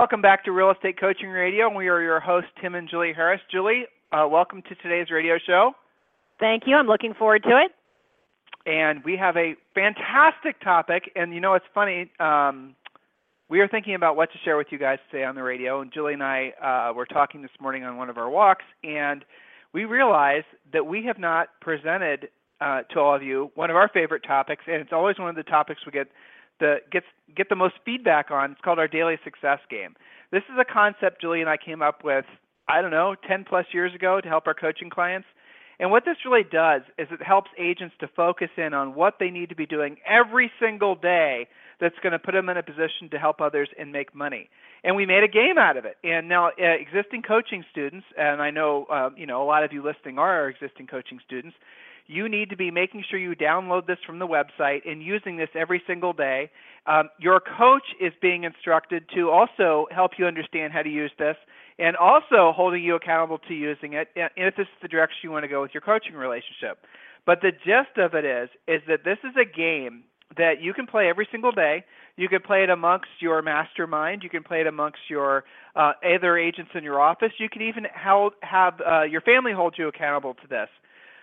Welcome back to Real Estate Coaching Radio. We are your hosts, Tim and Julie Harris. Julie, uh, welcome to today's radio show. Thank you. I'm looking forward to it. And we have a fantastic topic. And you know, it's funny. Um, we are thinking about what to share with you guys today on the radio. And Julie and I uh, were talking this morning on one of our walks, and we realized that we have not presented uh, to all of you one of our favorite topics, and it's always one of the topics we get the gets get the most feedback on. It's called our daily success game. This is a concept Julie and I came up with, I don't know, 10 plus years ago to help our coaching clients. And what this really does is it helps agents to focus in on what they need to be doing every single day that's going to put them in a position to help others and make money. And we made a game out of it. And now, uh, existing coaching students, and I know uh, you know a lot of you listening are existing coaching students you need to be making sure you download this from the website and using this every single day. Um, your coach is being instructed to also help you understand how to use this and also holding you accountable to using it if this is the direction you want to go with your coaching relationship. But the gist of it is is that this is a game that you can play every single day. You can play it amongst your mastermind. You can play it amongst your uh, other agents in your office. You can even have, have uh, your family hold you accountable to this.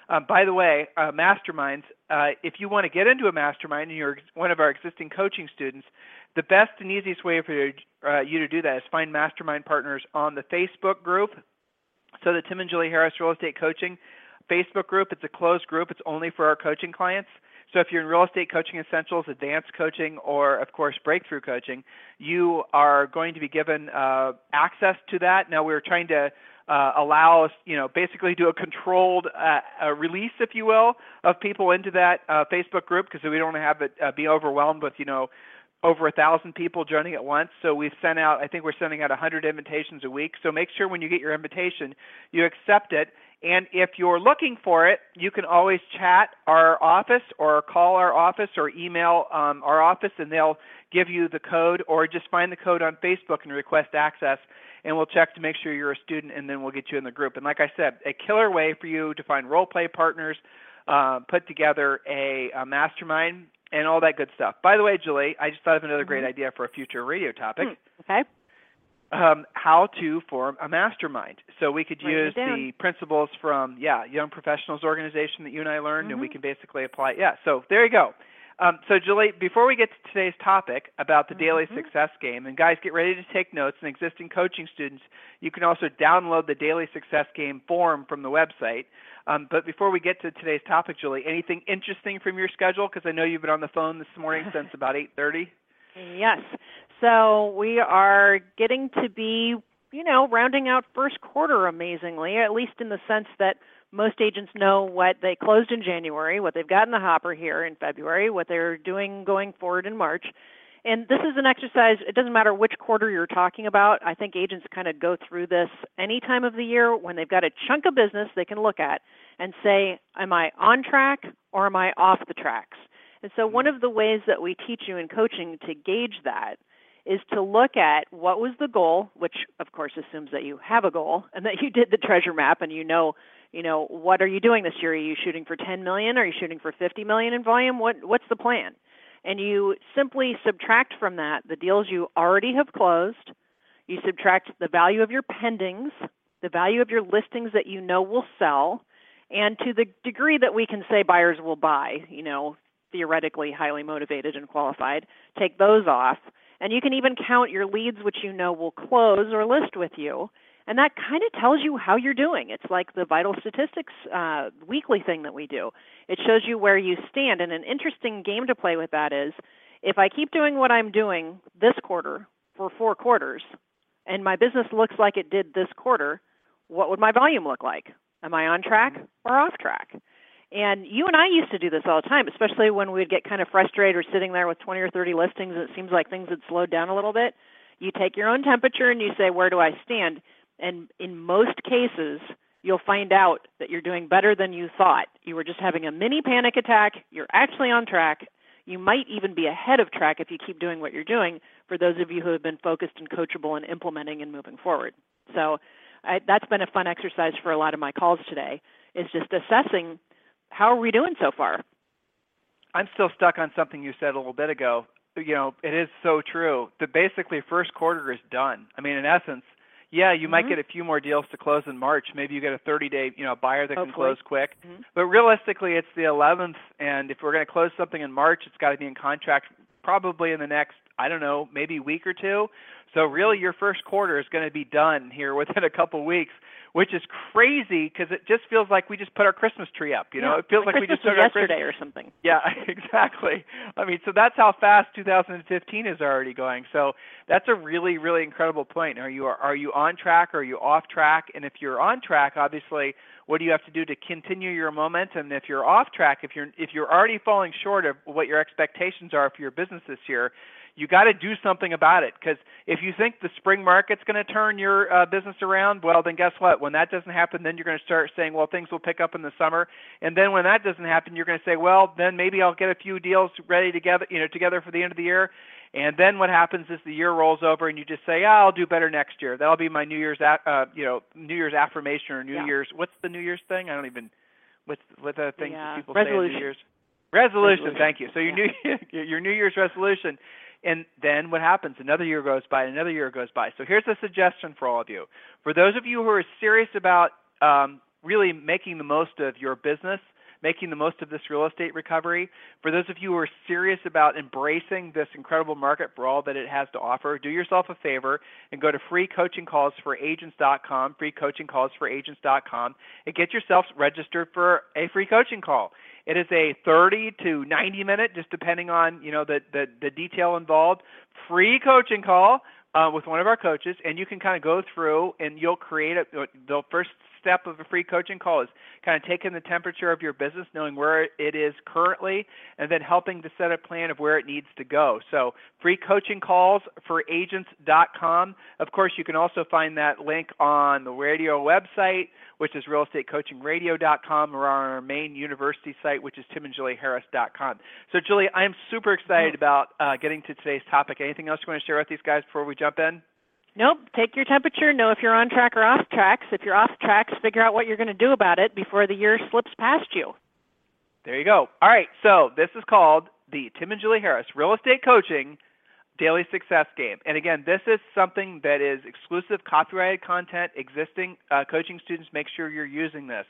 Um, by the way, uh, masterminds, uh, if you want to get into a mastermind and you're one of our existing coaching students, the best and easiest way for you, uh, you to do that is find mastermind partners on the Facebook group. So the Tim and Julie Harris Real Estate Coaching Facebook group, it's a closed group. It's only for our coaching clients. So if you're in real estate coaching essentials, advanced coaching, or of course breakthrough coaching, you are going to be given uh, access to that. Now we're trying to uh, allow us, you know, basically do a controlled uh, release, if you will, of people into that uh, Facebook group because we don't have it uh, be overwhelmed with, you know, over a thousand people joining at once. So we've sent out, I think we're sending out 100 invitations a week. So make sure when you get your invitation, you accept it. And if you're looking for it, you can always chat our office or call our office or email um, our office, and they'll give you the code, or just find the code on Facebook and request access and we'll check to make sure you're a student, and then we'll get you in the group. And like I said, a killer way for you to find role play partners, uh, put together a, a, mastermind, and all that good stuff. By the way, Julie, I just thought of another great mm-hmm. idea for a future radio topic. Hmm. Okay. Um, how to form a mastermind. So we could use the principles from yeah, Young Professionals Organization that you and I learned, mm-hmm. and we mm-hmm. can basically apply. Yeah. So there you go. Um, so, Julie, before we get to today's topic about the mm-hmm. daily success game, and guys, get ready to take notes. And existing coaching students, you can also download the daily success game form from the website. Um, but before we get to today's topic, Julie, anything interesting from your schedule? Because I know you've been on the phone this morning since about eight thirty. Yes. So we are getting to be, you know, rounding out first quarter amazingly, at least in the sense that most agents know what they closed in January, what they've got in the hopper here in February, what they're doing going forward in March. And this is an exercise, it doesn't matter which quarter you're talking about. I think agents kind of go through this any time of the year when they've got a chunk of business they can look at and say, Am I on track or am I off the tracks? And so, one of the ways that we teach you in coaching to gauge that is to look at what was the goal, which of course assumes that you have a goal and that you did the treasure map and you know you know, what are you doing this year? Are you shooting for 10 million? Are you shooting for 50 million in volume? What what's the plan? And you simply subtract from that the deals you already have closed. You subtract the value of your pendings, the value of your listings that you know will sell, and to the degree that we can say buyers will buy, you know, theoretically highly motivated and qualified, take those off. And you can even count your leads which you know will close or list with you and that kind of tells you how you're doing. It's like the vital statistics uh, weekly thing that we do. It shows you where you stand. And an interesting game to play with that is if I keep doing what I'm doing this quarter for four quarters, and my business looks like it did this quarter, what would my volume look like? Am I on track or off track? And you and I used to do this all the time, especially when we'd get kind of frustrated or sitting there with 20 or 30 listings and it seems like things had slowed down a little bit. You take your own temperature and you say, Where do I stand? And in most cases, you'll find out that you're doing better than you thought. You were just having a mini panic attack. You're actually on track. You might even be ahead of track if you keep doing what you're doing for those of you who have been focused and coachable and implementing and moving forward. So I, that's been a fun exercise for a lot of my calls today is just assessing how are we doing so far? I'm still stuck on something you said a little bit ago. You know, it is so true. The basically first quarter is done. I mean, in essence, yeah, you mm-hmm. might get a few more deals to close in March. Maybe you get a 30-day, you know, buyer that Hopefully. can close quick. Mm-hmm. But realistically, it's the 11th, and if we're going to close something in March, it's got to be in contract probably in the next, I don't know, maybe week or two. So really, your first quarter is going to be done here within a couple weeks which is crazy because it just feels like we just put our Christmas tree up. You know, yeah, it feels like, like we just took yesterday or something. Yeah, exactly. I mean, so that's how fast 2015 is already going. So that's a really, really incredible point. Are you are you on track? Or are you off track? And if you're on track, obviously, what do you have to do to continue your momentum? If you're off track, if you're if you're already falling short of what your expectations are for your business this year, you got to do something about it because if you think the spring market's going to turn your uh, business around, well, then guess what? When that doesn't happen, then you're going to start saying, well, things will pick up in the summer, and then when that doesn't happen, you're going to say, well, then maybe I'll get a few deals ready together, you know, together for the end of the year. And then what happens is the year rolls over, and you just say, "Ah, I'll do better next year." That'll be my New Year's, uh, you know, New Year's affirmation or New yeah. Year's. What's the New Year's thing? I don't even. What's what the things yeah. that people resolution. say New Year's? Resolution. resolution. Thank you. So your yeah. new your New Year's resolution and then what happens? Another year goes by, another year goes by. So here's a suggestion for all of you. For those of you who are serious about um, really making the most of your business, making the most of this real estate recovery, for those of you who are serious about embracing this incredible market for all that it has to offer, do yourself a favor and go to freecoachingcallsforagents.com, freecoachingcallsforagents.com, and get yourself registered for a free coaching call. It is a 30 to 90 minute, just depending on you know the the, the detail involved, free coaching call uh, with one of our coaches, and you can kind of go through and you'll create a, the first step of a free coaching call is kind of taking the temperature of your business, knowing where it is currently, and then helping to set a plan of where it needs to go. So, free coaching calls for agents.com. Of course, you can also find that link on the radio website, which is realestatecoachingradio.com, or on our main university site, which is timandjulieharris.com. So, Julie, I'm super excited about uh, getting to today's topic. Anything else you want to share with these guys before we jump in? Nope. Take your temperature. Know if you're on track or off tracks. If you're off tracks, figure out what you're going to do about it before the year slips past you. There you go. All right. So this is called the Tim and Julie Harris Real Estate Coaching Daily Success Game. And again, this is something that is exclusive copyrighted content. Existing uh, coaching students, make sure you're using this.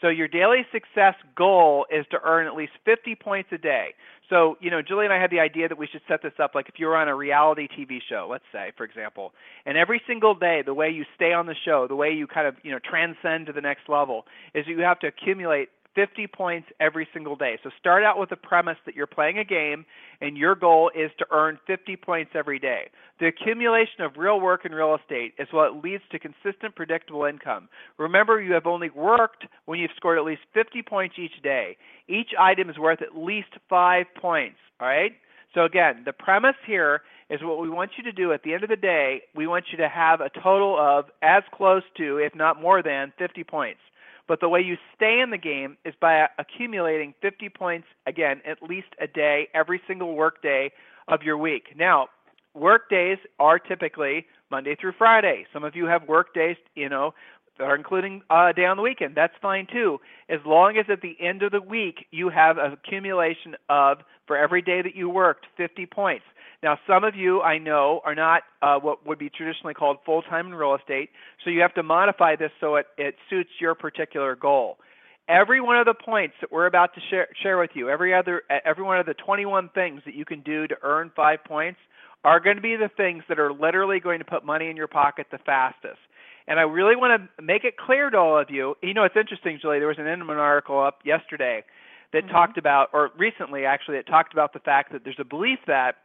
So your daily success goal is to earn at least 50 points a day. So, you know, Julie and I had the idea that we should set this up like if you're on a reality TV show, let's say, for example, and every single day the way you stay on the show, the way you kind of, you know, transcend to the next level is you have to accumulate 50 points every single day. So start out with the premise that you're playing a game and your goal is to earn 50 points every day. The accumulation of real work in real estate is what leads to consistent, predictable income. Remember, you have only worked when you've scored at least 50 points each day. Each item is worth at least five points. All right? So, again, the premise here is what we want you to do at the end of the day, we want you to have a total of as close to, if not more than, 50 points. But the way you stay in the game is by accumulating 50 points, again, at least a day, every single work day of your week. Now, work days are typically Monday through Friday. Some of you have work days, you know, that are including uh, a day on the weekend. That's fine too, as long as at the end of the week you have an accumulation of, for every day that you worked, 50 points. Now, some of you I know are not uh, what would be traditionally called full time in real estate, so you have to modify this so it, it suits your particular goal. Every one of the points that we're about to share, share with you, every other, every one of the 21 things that you can do to earn five points, are going to be the things that are literally going to put money in your pocket the fastest. And I really want to make it clear to all of you. You know, it's interesting, Julie. There was an Inman article up yesterday that mm-hmm. talked about, or recently actually, that talked about the fact that there's a belief that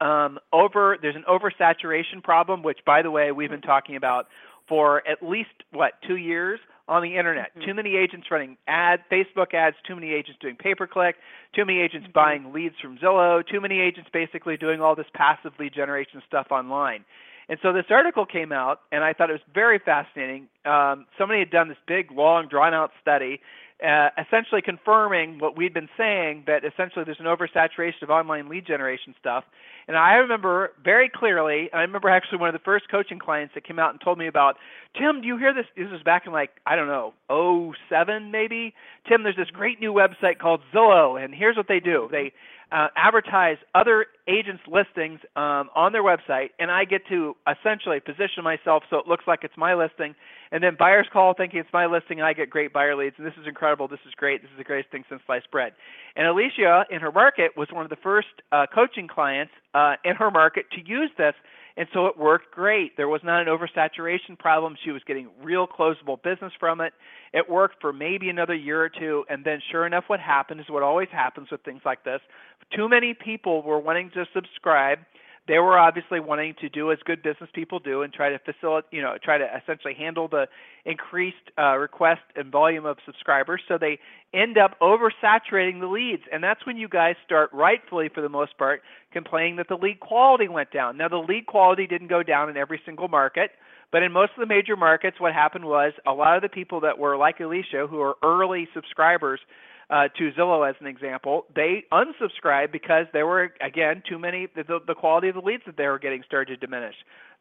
um, over there's an oversaturation problem, which by the way we've been talking about for at least what two years on the internet. Mm-hmm. Too many agents running ad Facebook ads, too many agents doing pay per click, too many agents mm-hmm. buying leads from Zillow, too many agents basically doing all this passive lead generation stuff online. And so this article came out, and I thought it was very fascinating. Um, somebody had done this big, long, drawn-out study, uh, essentially confirming what we'd been saying that essentially there's an oversaturation of online lead generation stuff. And I remember very clearly, I remember actually one of the first coaching clients that came out and told me about, Tim, do you hear this? This was back in like, I don't know, 07 maybe. Tim, there's this great new website called Zillow, and here's what they do. They uh, advertise other agents' listings um, on their website, and I get to essentially position myself so it looks like it's my listing. And then buyers call thinking it's my listing, and I get great buyer leads. And this is incredible. This is great. This is the greatest thing since sliced bread. And Alicia, in her market, was one of the first uh, coaching clients uh, in her market to use this and so it worked great. There was not an oversaturation problem. She was getting real closable business from it. It worked for maybe another year or two. And then, sure enough, what happened is what always happens with things like this too many people were wanting to subscribe they were obviously wanting to do as good business people do and try to facilitate, you know, try to essentially handle the increased uh, request and volume of subscribers. So they end up oversaturating the leads, and that's when you guys start, rightfully for the most part, complaining that the lead quality went down. Now the lead quality didn't go down in every single market. But in most of the major markets, what happened was a lot of the people that were like Alicia, who are early subscribers, uh, to Zillow as an example, they unsubscribed because there were again too many. The, the quality of the leads that they were getting started to diminish.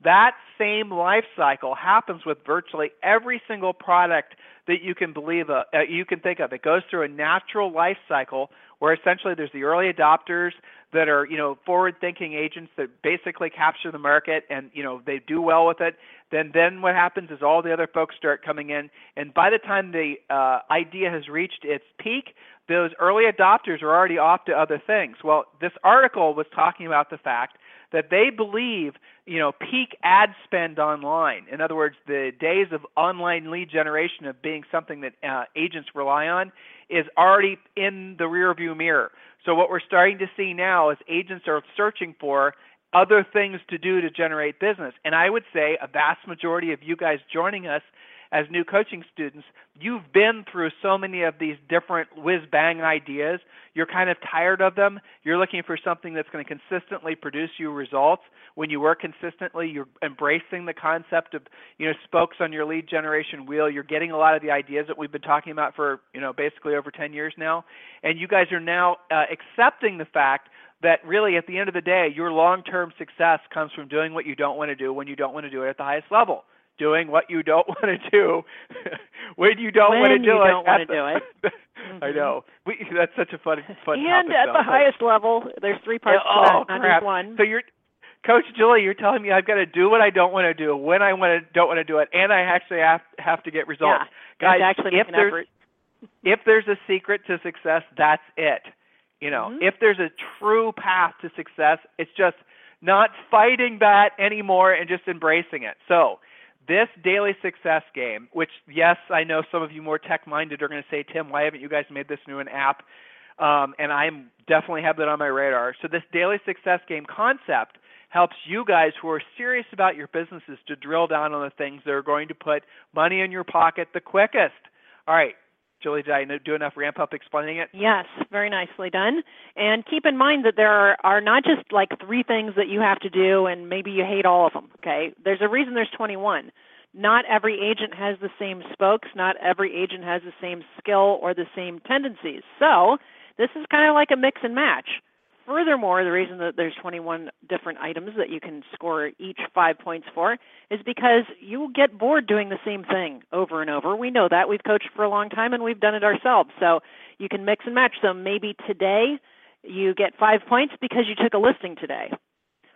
That same life cycle happens with virtually every single product that you can believe uh, uh, you can think of. It goes through a natural life cycle where essentially there's the early adopters that are you know forward thinking agents that basically capture the market and you know they do well with it. Then then what happens is all the other folks start coming in. And by the time the uh, idea has reached its peak those early adopters are already off to other things. Well this article was talking about the fact that they believe you know peak ad spend online in other words the days of online lead generation of being something that uh, agents rely on is already in the rearview mirror. So what we're starting to see now is agents are searching for other things to do to generate business. And i would say a vast majority of you guys joining us as new coaching students, you've been through so many of these different whiz bang ideas. You're kind of tired of them. You're looking for something that's going to consistently produce you results. When you work consistently, you're embracing the concept of, you know, spokes on your lead generation wheel. You're getting a lot of the ideas that we've been talking about for, you know, basically over 10 years now. And you guys are now uh, accepting the fact that really at the end of the day, your long term success comes from doing what you don't want to do when you don't want to do it at the highest level doing what you don't want to do when you don't want to do it. don't want to do it. mm-hmm. I know. We, that's such a fun, fun and at the highest level, there's three parts oh, to that, one. So you're, Coach Julie, you're telling me I've got to do what I don't want to do when I want to don't want to do it, and I actually have have to get results. Yeah, Guys, actually if there's effort. if there's a secret to success, that's it. You know, Mhm. if there's a true path to success, it's just not fighting that anymore and just embracing it. So, this daily success game, which yes, I know some of you more tech minded are going to say, Tim, why haven't you guys made this new an app? Um, and I'm definitely have that on my radar. So this daily success game concept helps you guys who are serious about your businesses to drill down on the things that are going to put money in your pocket the quickest. All right, Julie, did I do enough ramp up explaining it? Yes, very nicely done. And keep in mind that there are, are not just like three things that you have to do and maybe you hate all of them, okay? There's a reason there's 21. Not every agent has the same spokes, not every agent has the same skill or the same tendencies. So, this is kind of like a mix and match. Furthermore, the reason that there's 21 different items that you can score each five points for is because you will get bored doing the same thing over and over. We know that. We've coached for a long time and we've done it ourselves. So you can mix and match. So maybe today you get five points because you took a listing today.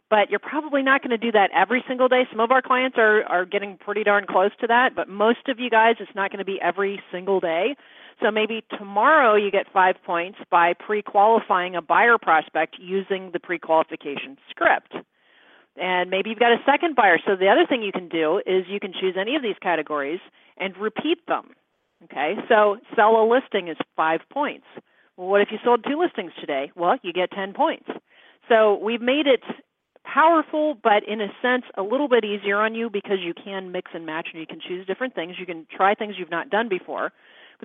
But you're probably not going to do that every single day. Some of our clients are, are getting pretty darn close to that, but most of you guys, it's not going to be every single day. So maybe tomorrow you get five points by pre-qualifying a buyer prospect using the pre-qualification script. And maybe you've got a second buyer. So the other thing you can do is you can choose any of these categories and repeat them. Okay, so sell a listing is five points. Well, what if you sold two listings today? Well, you get 10 points. So we've made it powerful, but in a sense, a little bit easier on you because you can mix and match and you can choose different things. You can try things you've not done before.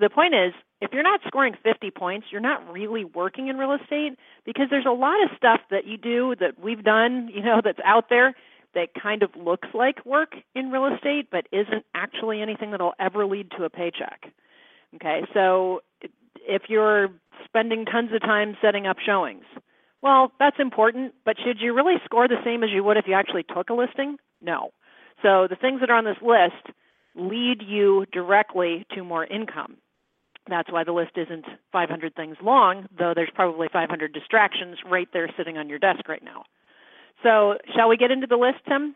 The point is, if you're not scoring 50 points, you're not really working in real estate because there's a lot of stuff that you do that we've done, you know, that's out there. that kind of looks like work in real estate but isn't actually anything that'll ever lead to a paycheck. Okay, so if you're spending tons of time setting up showings, well, that's important, but should you really score the same as you would if you actually took a listing? No. So the things that are on this list lead you directly to more income. That's why the list isn't 500 things long, though there's probably 500 distractions right there sitting on your desk right now. So, shall we get into the list, Tim?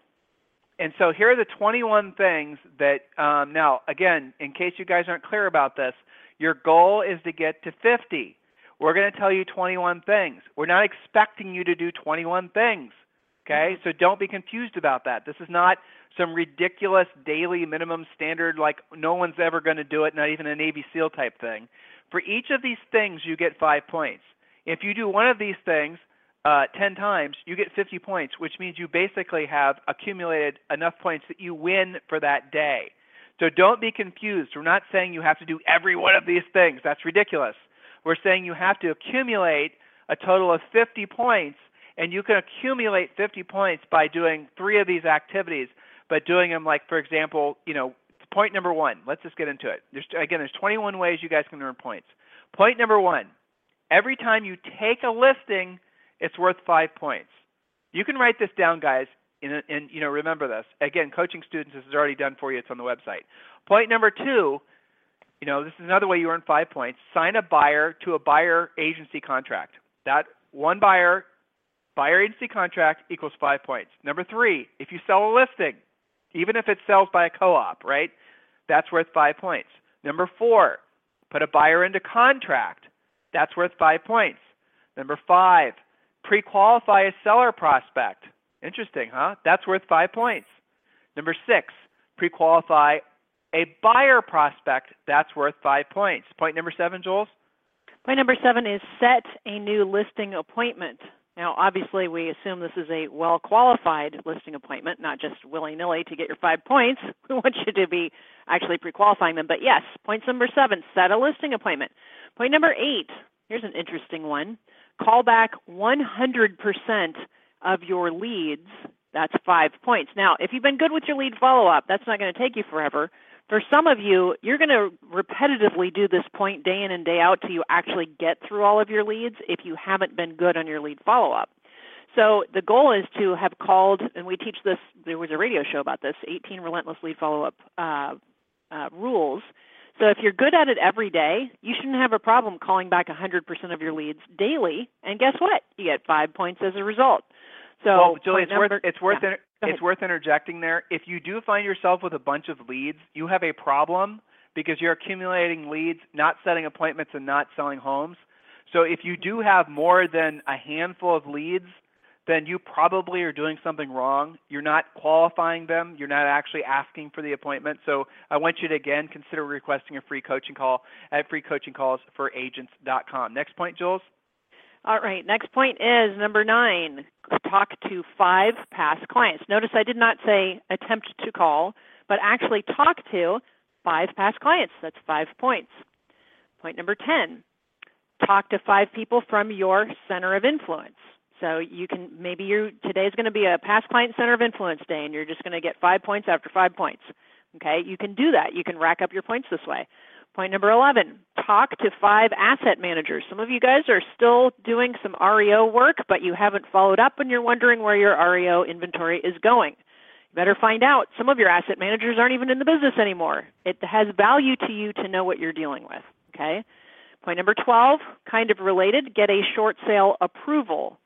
And so here are the 21 things that, um, now, again, in case you guys aren't clear about this, your goal is to get to 50. We're going to tell you 21 things. We're not expecting you to do 21 things. Okay? So don't be confused about that. This is not some ridiculous daily minimum standard like no one's ever going to do it, not even a Navy SEAL type thing. For each of these things, you get five points. If you do one of these things uh, 10 times, you get 50 points, which means you basically have accumulated enough points that you win for that day. So don't be confused. We're not saying you have to do every one of these things. That's ridiculous. We're saying you have to accumulate a total of 50 points, and you can accumulate 50 points by doing three of these activities but doing them like, for example, you know, point number one. Let's just get into it. There's again, there's 21 ways you guys can earn points. Point number one: every time you take a listing, it's worth five points. You can write this down, guys. And you know, remember this. Again, coaching students, this is already done for you. It's on the website. Point number two, you know, this is another way you earn five points. Sign a buyer to a buyer agency contract. That one buyer, buyer agency contract equals five points. Number three, if you sell a listing, even if it sells by a co-op, right? That's worth five points. Number four, put a buyer into contract. That's worth five points. Number five, pre-qualify a seller prospect. Interesting, huh? That's worth five points. Number six, pre-qualify a buyer prospect. That's worth five points. Point number seven, Jules? Point number seven is set a new listing appointment. Now, obviously, we assume this is a well qualified listing appointment, not just willy nilly to get your five points. We want you to be actually pre qualifying them. But yes, point number seven set a listing appointment. Point number eight here's an interesting one call back 100% of your leads. That's five points. Now, if you've been good with your lead follow up, that's not going to take you forever for some of you, you're going to repetitively do this point day in and day out till you actually get through all of your leads if you haven't been good on your lead follow up. So the goal is to have called, and we teach this, there was a radio show about this 18 relentless lead follow up uh, uh, rules. So if you're good at it every day, you shouldn't have a problem calling back 100% of your leads daily. And guess what? You get five points as a result. So, well, Julie, it's number, worth it's worth yeah it's worth interjecting there. If you do find yourself with a bunch of leads, you have a problem because you're accumulating leads, not setting appointments, and not selling homes. So if you do have more than a handful of leads, then you probably are doing something wrong. You're not qualifying them. You're not actually asking for the appointment. So I want you to again consider requesting a free coaching call at freecoachingcallsforagents.com. Next point, Jules. All right, next point is number nine talk to five past clients. Notice I did not say attempt to call, but actually talk to five past clients. That's five points. Point number 10 talk to five people from your center of influence. So you can maybe you today is going to be a past client center of influence day and you're just going to get 5 points after 5 points. Okay? You can do that. You can rack up your points this way. Point number 11, talk to five asset managers. Some of you guys are still doing some REO work, but you haven't followed up and you're wondering where your REO inventory is going. You better find out. Some of your asset managers aren't even in the business anymore. It has value to you to know what you're dealing with. Okay? Point number 12, kind of related, get a short sale approval.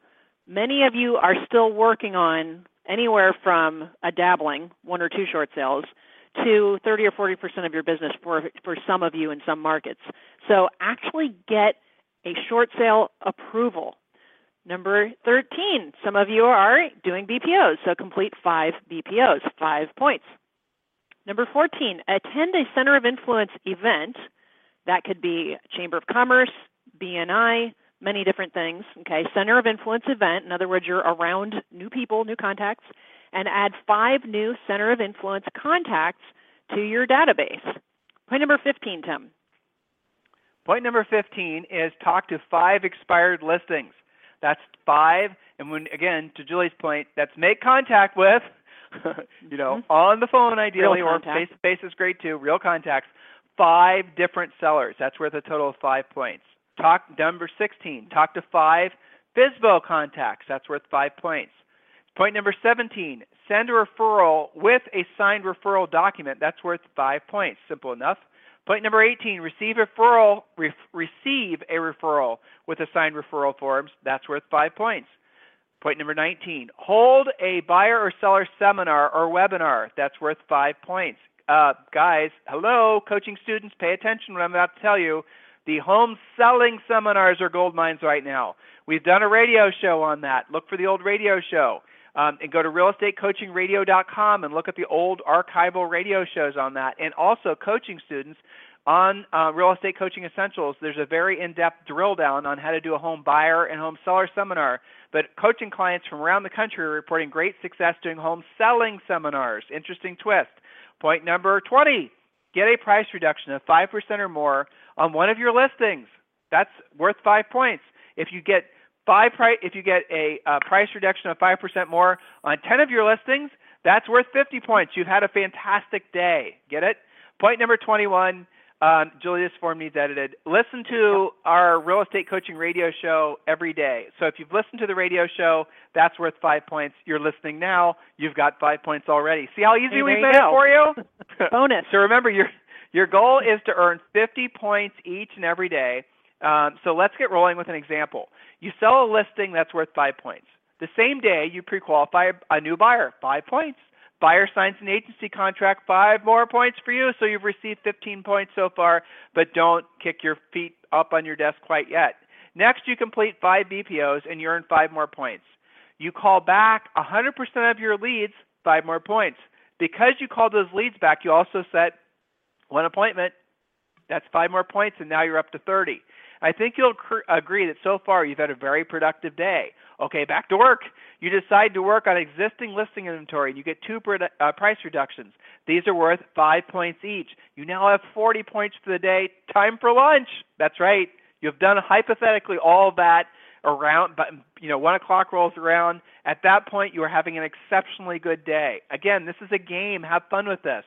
Many of you are still working on anywhere from a dabbling, one or two short sales, to 30 or 40 percent of your business for for some of you in some markets. So actually get a short sale approval. Number 13, some of you are doing BPOs, so complete five BPOs, five points. Number 14, attend a center of influence event. That could be Chamber of Commerce, BNI, many different things. Okay, center of influence event. In other words, you're around new people, new contacts and add five new center of influence contacts to your database. Point number 15, Tim. Point number 15 is talk to five expired listings. That's five, and when again to Julie's point, that's make contact with you know, mm-hmm. on the phone ideally, or face to face is great too. Real contacts. Five different sellers. That's worth a total of five points. Talk number 16. Talk to five FSBO contacts. That's worth five points. Point number 17. Send a referral with a signed referral document. That's worth five points. Simple enough. Point number 18, receive referral, re- receive a referral with assigned referral forms. That's worth five points. Point number 19, hold a buyer or seller seminar or webinar. That's worth five points. Uh, guys, hello, coaching students, pay attention what I'm about to tell you. The home selling seminars are gold mines right now. We've done a radio show on that. Look for the old radio show. Um, and go to realestatecoachingradio.com and look at the old archival radio shows on that. And also, coaching students on uh, Real Estate Coaching Essentials, there's a very in depth drill down on how to do a home buyer and home seller seminar. But coaching clients from around the country are reporting great success doing home selling seminars. Interesting twist. Point number 20 get a price reduction of 5% or more on one of your listings. That's worth five points. If you get five price, if you get a uh, price reduction of five percent more on ten of your listings, that's worth 50 points. You've had a fantastic day. Get it? Point number 21. Um, Julie, this form needs edited. Listen to our real estate coaching radio show every day. So if you've listened to the radio show, that's worth five points. You're listening now, you've got five points already. See how easy hey, we've made it for you? Bonus. so remember, your your goal is to earn 50 points each and every day. Um, so let's get rolling with an example. You sell a listing that's worth five points. The same day, you pre-qualify a new buyer, five points. Buyer signs an agency contract, five more points for you. So you've received 15 points so far, but don't kick your feet up on your desk quite yet. Next, you complete five BPOs and you earn five more points. You call back 100% of your leads, five more points. Because you called those leads back, you also set one appointment. That's five more points, and now you're up to 30. I think you'll agree that so far you've had a very productive day. Okay, back to work. You decide to work on existing listing inventory and you get two uh, price reductions. These are worth five points each. You now have 40 points for the day. Time for lunch. That's right. You've done hypothetically all that around, but you know, one o'clock rolls around. At that point, you are having an exceptionally good day. Again, this is a game. Have fun with this.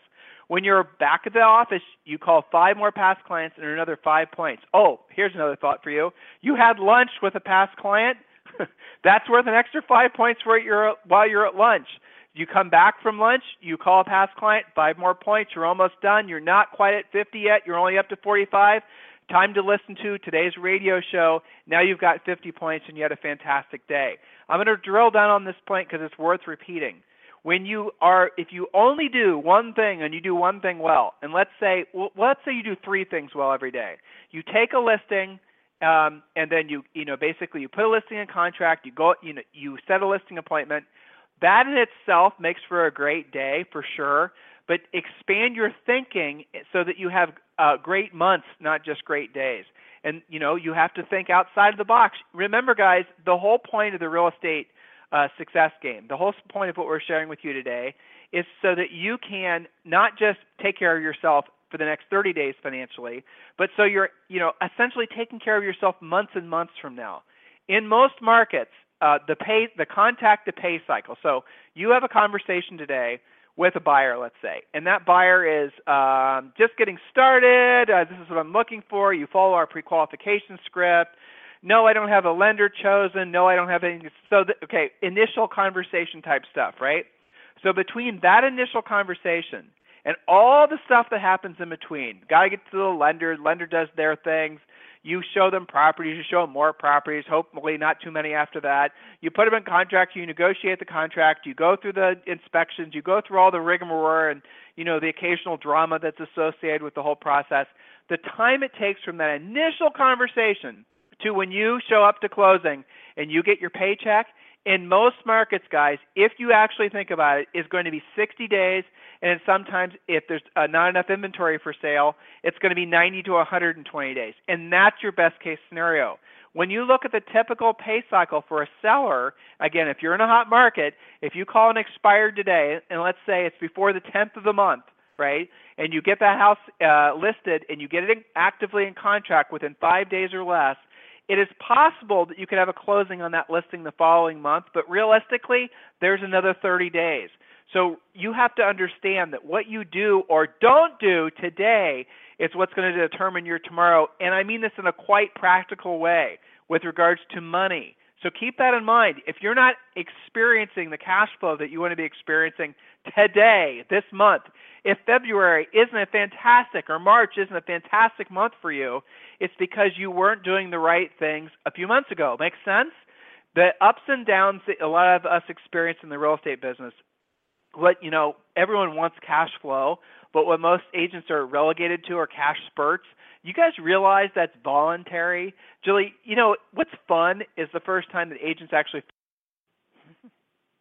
When you're back at the office, you call five more past clients and another five points. Oh, here's another thought for you. You had lunch with a past client. That's worth an extra five points for your, while you're at lunch. You come back from lunch, you call a past client, five more points, you're almost done. You're not quite at 50 yet, you're only up to 45. Time to listen to today's radio show. Now you've got 50 points and you had a fantastic day. I'm going to drill down on this point because it's worth repeating when you are if you only do one thing and you do one thing well and let's say well, let's say you do three things well every day. You take a listing um, and then you you know basically you put a listing in contract you go you know you set a listing appointment. That in itself makes for a great day for sure but expand your thinking so that you have uh, great months not just great days. And you know you have to think outside of the box. Remember guys the whole point of the real estate uh, success game. The whole point of what we're sharing with you today is so that you can not just take care of yourself for the next 30 days financially, but so you're, you know, essentially taking care of yourself months and months from now. In most markets, uh, the pay, the contact to pay cycle. So you have a conversation today with a buyer, let's say, and that buyer is um, just getting started. Uh, this is what I'm looking for. You follow our pre-qualification script no, I don't have a lender chosen. No, I don't have any. So, the, okay, initial conversation type stuff, right? So between that initial conversation and all the stuff that happens in between, got to get to the lender. Lender does their things. You show them properties. You show them more properties. Hopefully, not too many after that. You put them in contract. You negotiate the contract. You go through the inspections. You go through all the rigmarole and you know the occasional drama that's associated with the whole process. The time it takes from that initial conversation to when you show up to closing and you get your paycheck, in most markets, guys, if you actually think about it, is going to be 60 days, and sometimes if there's uh, not enough inventory for sale, it's going to be 90 to 120 days, and that's your best case scenario. When you look at the typical pay cycle for a seller, again, if you're in a hot market, if you call an expired today, and let's say it's before the 10th of the month, right, and you get that house uh, listed and you get it in, actively in contract within five days or less, it is possible that you could have a closing on that listing the following month, but realistically, there's another 30 days. So you have to understand that what you do or don't do today is what's going to determine your tomorrow. And I mean this in a quite practical way with regards to money. So keep that in mind. If you're not experiencing the cash flow that you want to be experiencing today, this month, if February isn't a fantastic or March isn't a fantastic month for you, it's because you weren't doing the right things a few months ago. Makes sense? The ups and downs that a lot of us experience in the real estate business, what you know, everyone wants cash flow, but what most agents are relegated to are cash spurts. You guys realize that's voluntary? Julie, you know, what's fun is the first time that agents actually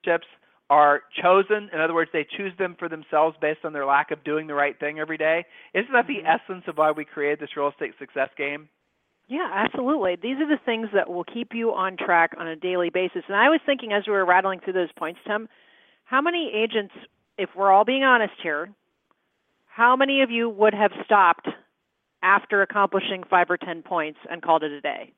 chips are chosen. In other words, they choose them for themselves based on their lack of doing the right thing every day. Isn't that the Mhm. essence of why we created this real estate success game? Yeah, absolutely. These are the things that will keep you on track on a daily basis. And I was thinking as we were rattling through those points, Tim, how many agents, if we're all being honest here, how many of you would have stopped after accomplishing five or ten points and called it a day?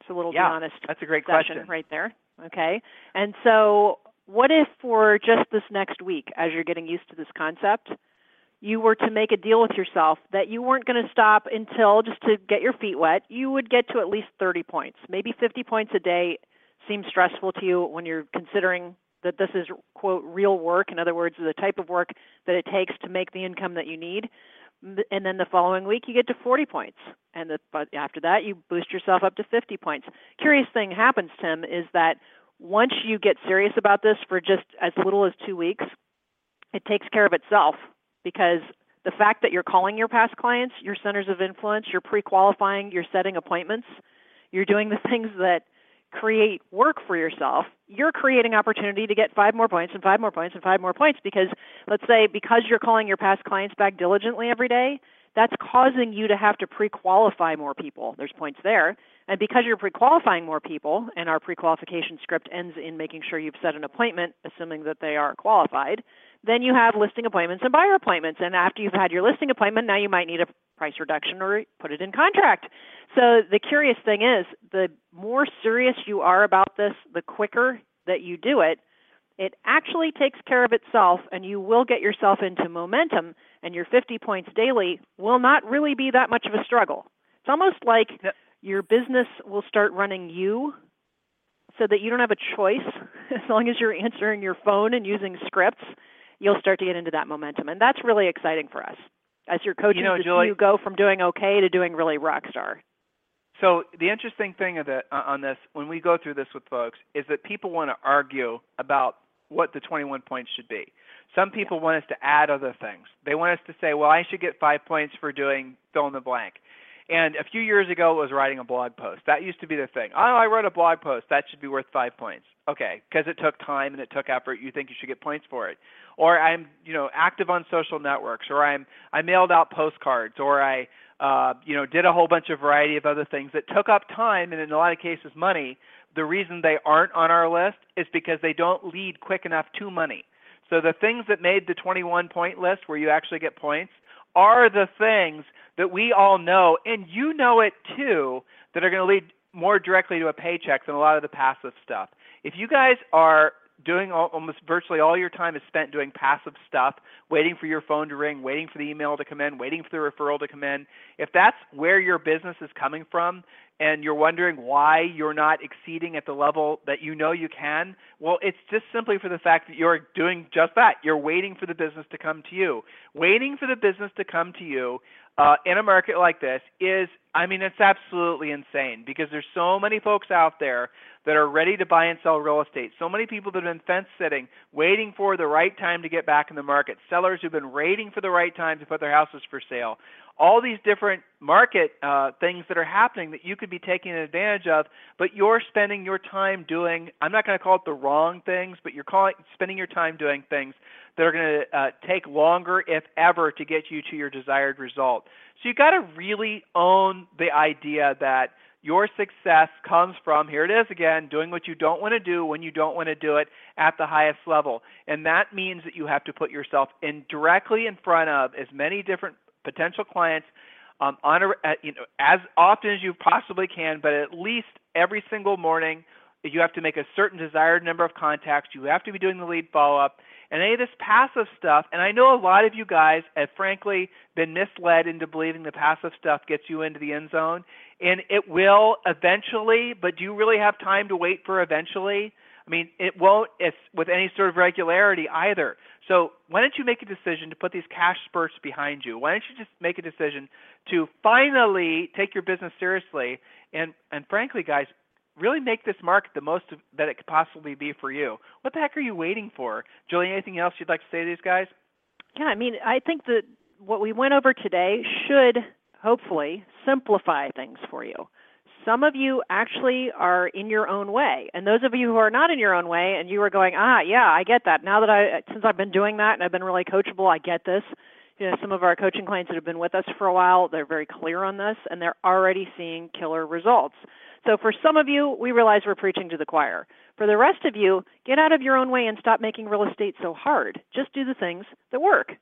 It's a little Yeah, honest That's a great question. right there. Okay. And so, what if for just this next week, as you're getting used to this concept, you were to make a deal with yourself that you weren't going to stop until just to get your feet wet, you would get to at least 30 points. Maybe 50 points a day seems stressful to you when you're considering that this is, quote, real work. In other words, the type of work that it takes to make the income that you need. And then the following week, you get to 40 points. And the, but after that, you boost yourself up to 50 points. Curious thing happens, Tim, is that once you get serious about this for just as little as two weeks, it takes care of itself because the fact that you're calling your past clients, your centers of influence, you're pre qualifying, you're setting appointments, you're doing the things that create work for yourself, you're creating opportunity to get five more points and five more points and five more points because let's say because you're calling your past clients back diligently every day, that's causing you to have to pre-qualify more people. There's points there. And because you're pre-qualifying more people and our pre-qualification script ends in making sure you've set an appointment assuming that they are qualified, then you have listing appointments and buyer appointments. And after you've had your listing appointment, now you might need a price reduction or put it in contract. So the curious thing is, the more serious you are about this, the quicker that you do it, it actually takes care of itself and you will get yourself into momentum and your 50 points daily will not really be that much of a struggle. It's almost like your business will start running you so that you don't have a choice. As long as you're answering your phone and using scripts, you'll start to get into that momentum. And that's really exciting for us as your coaches You know, to see you go from doing okay to doing really rock star. So the interesting thing of the, uh, on this, when we go through this with folks, is that people want to argue about what the 21 points should be. Some people want us to add other things. They want us to say, well, I should get five points for doing fill in the blank. And a few years ago, it was writing a blog post. That used to be the thing. Oh, I wrote a blog post. That should be worth five points. Okay, because it took time and it took effort. You think you should get points for it. Or I'm, you know, active on social networks. Or I'm, I mailed out postcards. Or I, uh, you know, did a whole bunch of variety of other things that took up time and in a lot of cases money. The reason they aren't on our list is because they don't lead quick enough to money. So the things that made the 21 point list where you actually get points are the things that we all know, and you know it too, that are going to lead more directly to a paycheck than a lot of the passive stuff. If you guys are doing all, almost virtually all your time is spent doing passive stuff, waiting for your phone to ring, waiting for the email to come in, waiting for the referral to come in, if that's where your business is coming from and you're wondering why you're not exceeding at the level that you know you can, well, it's just simply for the fact that you're doing just that. You're waiting for the business to come to you. Waiting for the business to come to you uh, in a market like this is, I mean, it's absolutely insane because there's so many folks out there that are ready to buy and sell real estate. So many people that have been fence sitting, waiting for the right time to get back in the market. Sellers who've been waiting for the right time to put their houses for sale. All these different market uh, things that are happening that you could be taking advantage of, but you're spending your time doing. I'm not going to call it the wrong things, but you're calling spending your time doing things that are going to uh, take longer, if ever, to get you to your desired result. So you've got to really own the idea that your success comes from, here it is again, doing what you don't want to do when you don't want to do it at the highest level. And that means that you have to put yourself in directly in front of as many different potential clients um, on a, uh, you know, as often as you possibly can, but at least every single morning, You have to make a certain desired number of contacts. You have to be doing the lead follow up. And any of this passive stuff, and I know a lot of you guys have frankly been misled into believing the passive stuff gets you into the end zone. And it will eventually, but do you really have time to wait for eventually? I mean, it won't it's with any sort of regularity either. So why don't you make a decision to put these cash spurts behind you? Why don't you just make a decision to finally take your business seriously and and frankly, guys, really make this market the most that it could possibly be for you. What the heck are you waiting for? Julie, anything else you'd like to say to these guys? Yeah, I mean, I think that what we went over today should hopefully simplify things for you. Some of you actually are in your own way, and those of you who are not in your own way and you are going, ah, yeah, I get that. Now that I, since I've been doing that and I've been really coachable, I get this. You know, some of our coaching clients that have been with us for a while, they're very clear on this, and they're already seeing killer results. So for some of you, we realize we're preaching to the choir. For the rest of you, get out of your own way and stop making real estate so hard. Just do the things that work.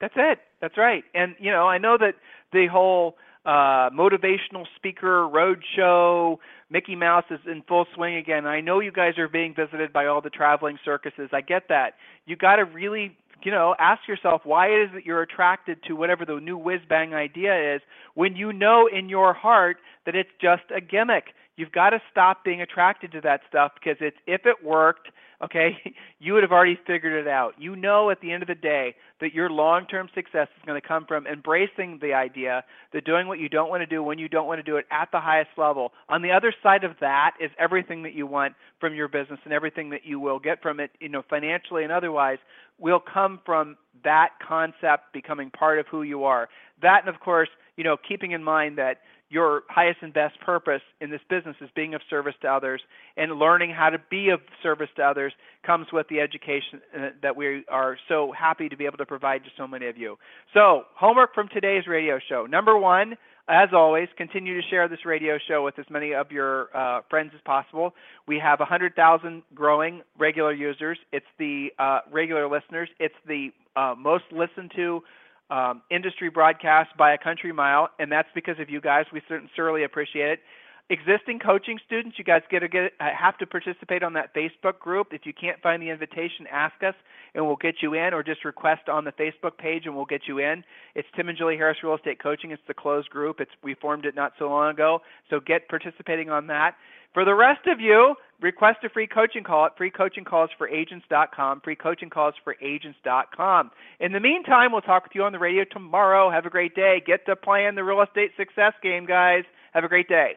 That's it. That's right. And you know, I know that the whole uh, motivational speaker roadshow Mickey Mouse is in full swing again. I know you guys are being visited by all the traveling circuses. I get that. You got to really you know, ask yourself why it is that you're attracted to whatever the new whiz bang idea is when you know in your heart that it's just a gimmick. You've got to stop being attracted to that stuff because it's if it worked, okay, you would have already figured it out. You know at the end of the day that your long-term success is going to come from embracing the idea that doing what you don't want to do when you don't want to do it at the highest level. On the other side of that is everything that you want from your business and everything that you will get from it, you know, financially and otherwise will come from that concept becoming part of who you are. That and of course, you know, keeping in mind that your highest and best purpose in this business is being of service to others and learning how to be of service to others comes with the education uh, that we are so happy to be able to provide to so many of you. So, homework from today's radio show. Number 1, as always, continue to share this radio show with as many of your uh, friends as possible. We have 100,000 growing regular users. It's the uh, regular listeners. It's the uh, most listened to um, industry broadcast by a country mile, and that's because of you guys. We certainly appreciate it. Existing coaching students, you guys get to get uh, have to participate on that Facebook group. If you can't find the invitation, ask us, and we'll get you in, or just request on the Facebook page, and we'll get you in. It's Tim and Julie Harris Real Estate Coaching. It's the closed group. It's we formed it not so long ago, so get participating on that. For the rest of you, request a free coaching call at freecoachingcallsforagents.com, freecoachingcallsforagents.com. In the meantime, we'll talk with you on the radio tomorrow. Have a great day. Get to playing the real estate success game, guys. Have a great day.